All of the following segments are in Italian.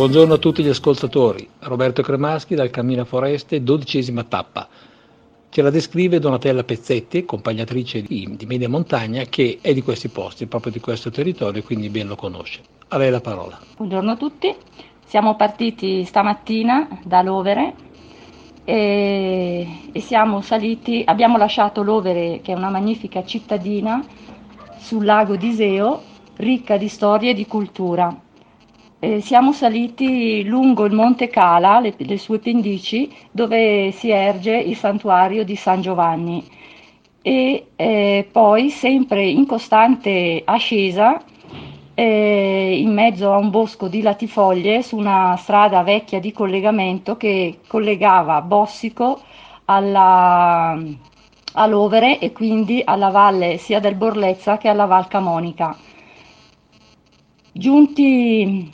Buongiorno a tutti gli ascoltatori, Roberto Cremaschi dal Cammina Foreste, dodicesima tappa. Ce la descrive Donatella Pezzetti, accompagnatrice di, di Media Montagna, che è di questi posti, proprio di questo territorio, quindi ben lo conosce. A lei la parola. Buongiorno a tutti, siamo partiti stamattina da Lovere e, e siamo saliti, abbiamo lasciato Lovere che è una magnifica cittadina sul lago di Iseo, ricca di storia e di cultura. E siamo saliti lungo il Monte Cala, le, le sue pendici, dove si erge il santuario di San Giovanni e eh, poi sempre in costante ascesa eh, in mezzo a un bosco di latifoglie su una strada vecchia di collegamento che collegava Bossico alla, all'Overe e quindi alla valle sia del Borlezza che alla Val Camonica. Giunti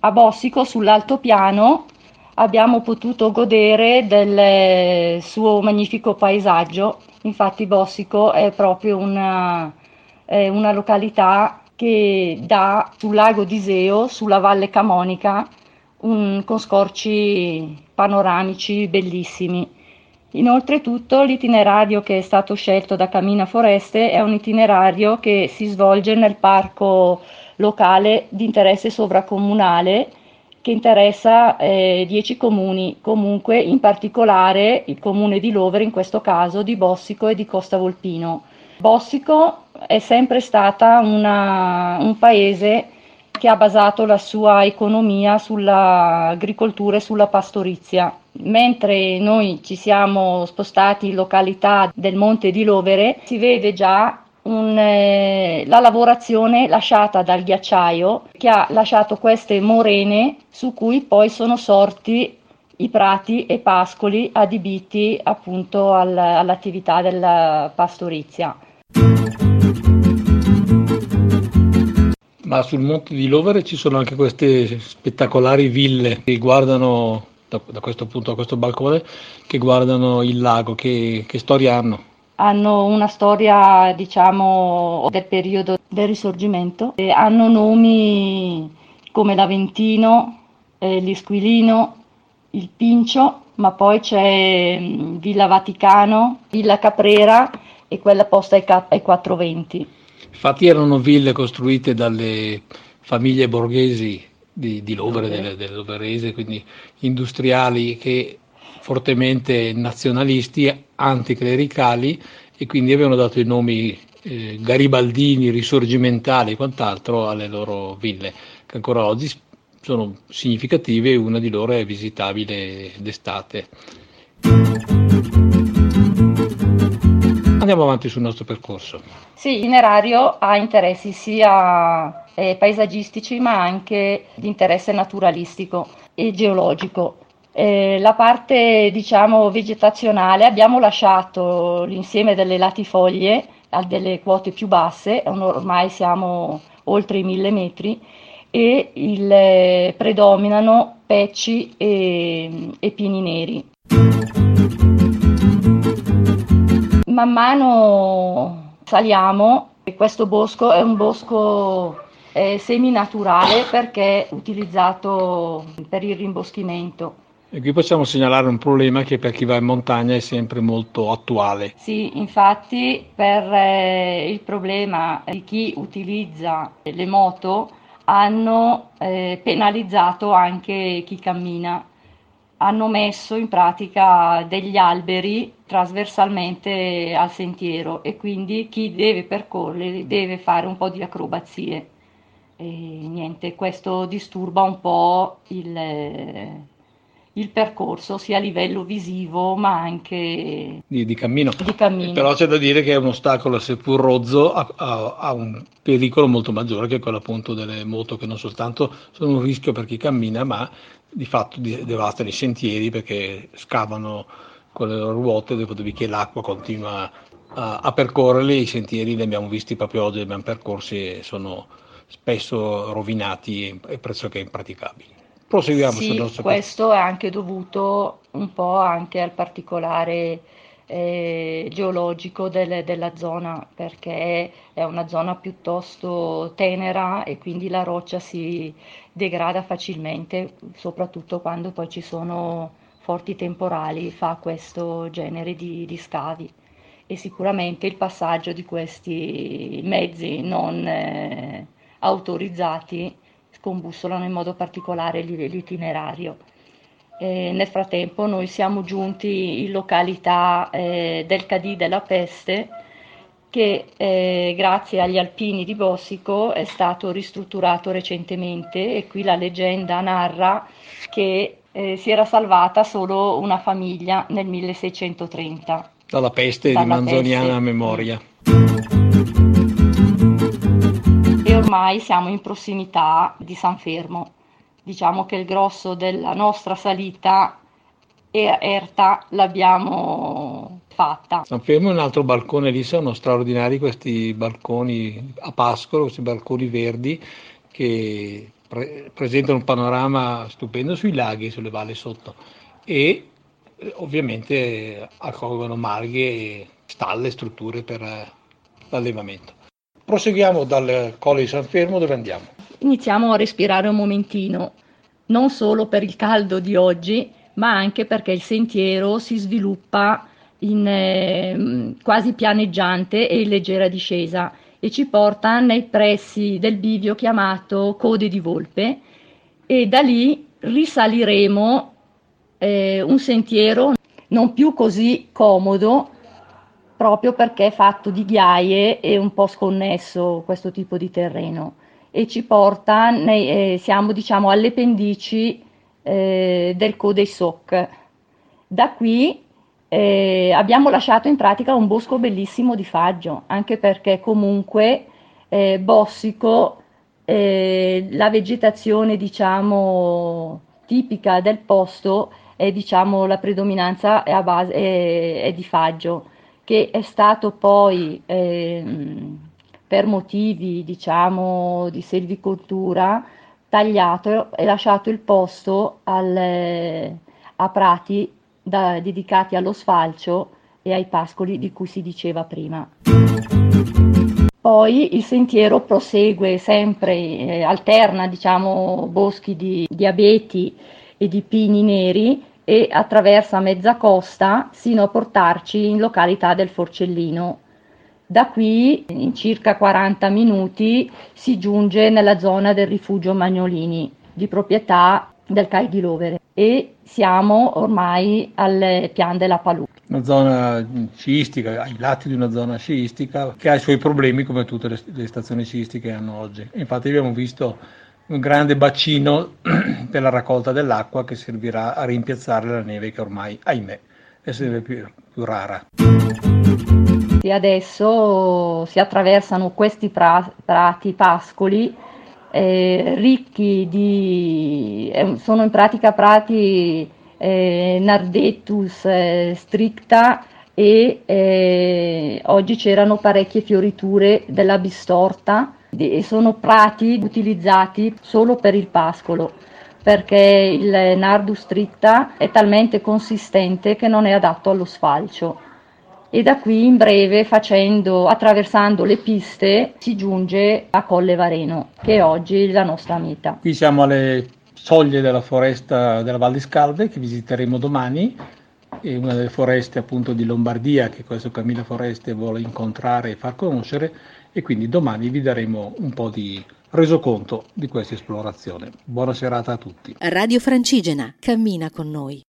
a Bossico sull'altopiano abbiamo potuto godere del suo magnifico paesaggio, infatti Bossico è proprio una, è una località che dà sul lago d'Iseo, sulla valle Camonica, un, con scorci panoramici bellissimi. Inoltre tutto l'itinerario che è stato scelto da Cammina Foreste è un itinerario che si svolge nel parco locale di interesse sovracomunale che interessa 10 eh, comuni, comunque in particolare il comune di Lovere, in questo caso di Bossico e di Costa Volpino. Bossico è sempre stata una, un paese che ha basato la sua economia sull'agricoltura e sulla pastorizia. Mentre noi ci siamo spostati in località del Monte di Lovere, si vede già un, eh, la lavorazione lasciata dal ghiacciaio che ha lasciato queste morene su cui poi sono sorti i prati e pascoli adibiti appunto al, all'attività della pastorizia. Ma sul monte di Lovere ci sono anche queste spettacolari ville che guardano, da, da questo punto, a questo balcone, che guardano il lago. Che, che storia hanno? Hanno una storia diciamo del periodo del risorgimento e hanno nomi come l'Aventino, eh, l'Isquilino, il Pincio, ma poi c'è mm, Villa Vaticano, Villa Caprera e quella posta ai, ai 420. Infatti erano ville costruite dalle famiglie borghesi di, di Lovere, okay. delle, delle Loverese, quindi industriali che fortemente nazionalisti, anticlericali e quindi avevano dato i nomi eh, garibaldini, risorgimentali e quant'altro alle loro ville, che ancora oggi sono significative e una di loro è visitabile d'estate. Andiamo avanti sul nostro percorso. Sì, l'itinerario ha interessi sia eh, paesaggistici ma anche di interesse naturalistico e geologico. Eh, la parte diciamo vegetazionale abbiamo lasciato l'insieme delle latifoglie a delle quote più basse, ormai siamo oltre i mille metri e il, eh, predominano pecci e, e pini neri. man mano saliamo e questo bosco è un bosco eh, seminaturale perché è utilizzato per il rimboschimento. E qui possiamo segnalare un problema che per chi va in montagna è sempre molto attuale. Sì, infatti per eh, il problema di chi utilizza le moto hanno eh, penalizzato anche chi cammina hanno messo in pratica degli alberi trasversalmente al sentiero e quindi chi deve percorrere deve fare un po' di acrobazie. E niente, questo disturba un po' il, il percorso sia a livello visivo ma anche di, di, cammino. di cammino. Però c'è da dire che è un ostacolo, seppur rozzo, ha, un pericolo molto maggiore che quello appunto delle moto che non soltanto sono un rischio per chi cammina ma di fatto devastano i sentieri perché scavano con le loro ruote dopodiché l'acqua continua a, a percorrerli, i sentieri li abbiamo visti proprio oggi, li abbiamo percorsi e sono spesso rovinati e pressoché impraticabili. Proseguiamo sì, sul nostro questo è anche dovuto un po' anche al particolare eh, geologico del, della zona perché è una zona piuttosto tenera e quindi la roccia si degrada facilmente, soprattutto quando poi ci sono forti temporali, fa questo genere di, di scavi. E sicuramente il passaggio di questi mezzi non eh, autorizzati scombussolano in modo particolare l'itinerario. Eh, nel frattempo noi siamo giunti in località eh, del Cadì della Peste che eh, grazie agli alpini di Bossico è stato ristrutturato recentemente e qui la leggenda narra che eh, si era salvata solo una famiglia nel 1630. Dalla peste Dalla di manzoniana peste. memoria. Ormai siamo in prossimità di San Fermo. Diciamo che il grosso della nostra salita erta l'abbiamo fatta. San Fermo è un altro balcone lì, sono straordinari questi balconi a pascolo, questi balconi verdi che pre- presentano un panorama stupendo sui laghi, sulle valli sotto e eh, ovviamente accolgono malghe, stalle, strutture per eh, l'allevamento. Proseguiamo dal Colle di San Fermo dove andiamo. Iniziamo a respirare un momentino, non solo per il caldo di oggi, ma anche perché il sentiero si sviluppa in eh, quasi pianeggiante e in leggera discesa e ci porta nei pressi del bivio chiamato Code di Volpe e da lì risaliremo eh, un sentiero non più così comodo proprio perché è fatto di ghiaie e un po' sconnesso questo tipo di terreno e ci porta, nei, eh, siamo diciamo alle pendici eh, del Code Soc. Da qui eh, abbiamo lasciato in pratica un bosco bellissimo di faggio, anche perché comunque eh, bossico, eh, la vegetazione diciamo tipica del posto è diciamo la predominanza è, base, è, è di faggio che è stato poi eh, per motivi diciamo di selvicoltura tagliato e lasciato il posto al, a prati da, dedicati allo sfalcio e ai pascoli di cui si diceva prima. Poi il sentiero prosegue sempre, eh, alterna diciamo, boschi di, di abeti e di pini neri e attraversa mezza costa sino a portarci in località del Forcellino. Da qui, in circa 40 minuti, si giunge nella zona del rifugio Magnolini, di proprietà del CAI di Lovere, e siamo ormai al Pian della Palù. Una zona sciistica, ai lati di una zona sciistica, che ha i suoi problemi come tutte le stazioni sciistiche hanno oggi. Infatti abbiamo visto un grande bacino per la raccolta dell'acqua che servirà a rimpiazzare la neve che ormai, ahimè, è sempre più, più rara. E adesso si attraversano questi pra- prati pascoli eh, ricchi di... Eh, sono in pratica prati eh, Nardetus eh, stricta e eh, oggi c'erano parecchie fioriture della bistorta e sono prati utilizzati solo per il pascolo perché il nardus stritta è talmente consistente che non è adatto allo sfalcio e da qui in breve facendo, attraversando le piste si giunge a Colle Vareno che è oggi la nostra meta. Qui siamo alle soglie della foresta della Val di Scalve che visiteremo domani è una delle foreste appunto di Lombardia che questo Camilla Foreste vuole incontrare e far conoscere e quindi domani vi daremo un po' di resoconto di questa esplorazione. Buona serata a tutti. Radio Francigena, cammina con noi.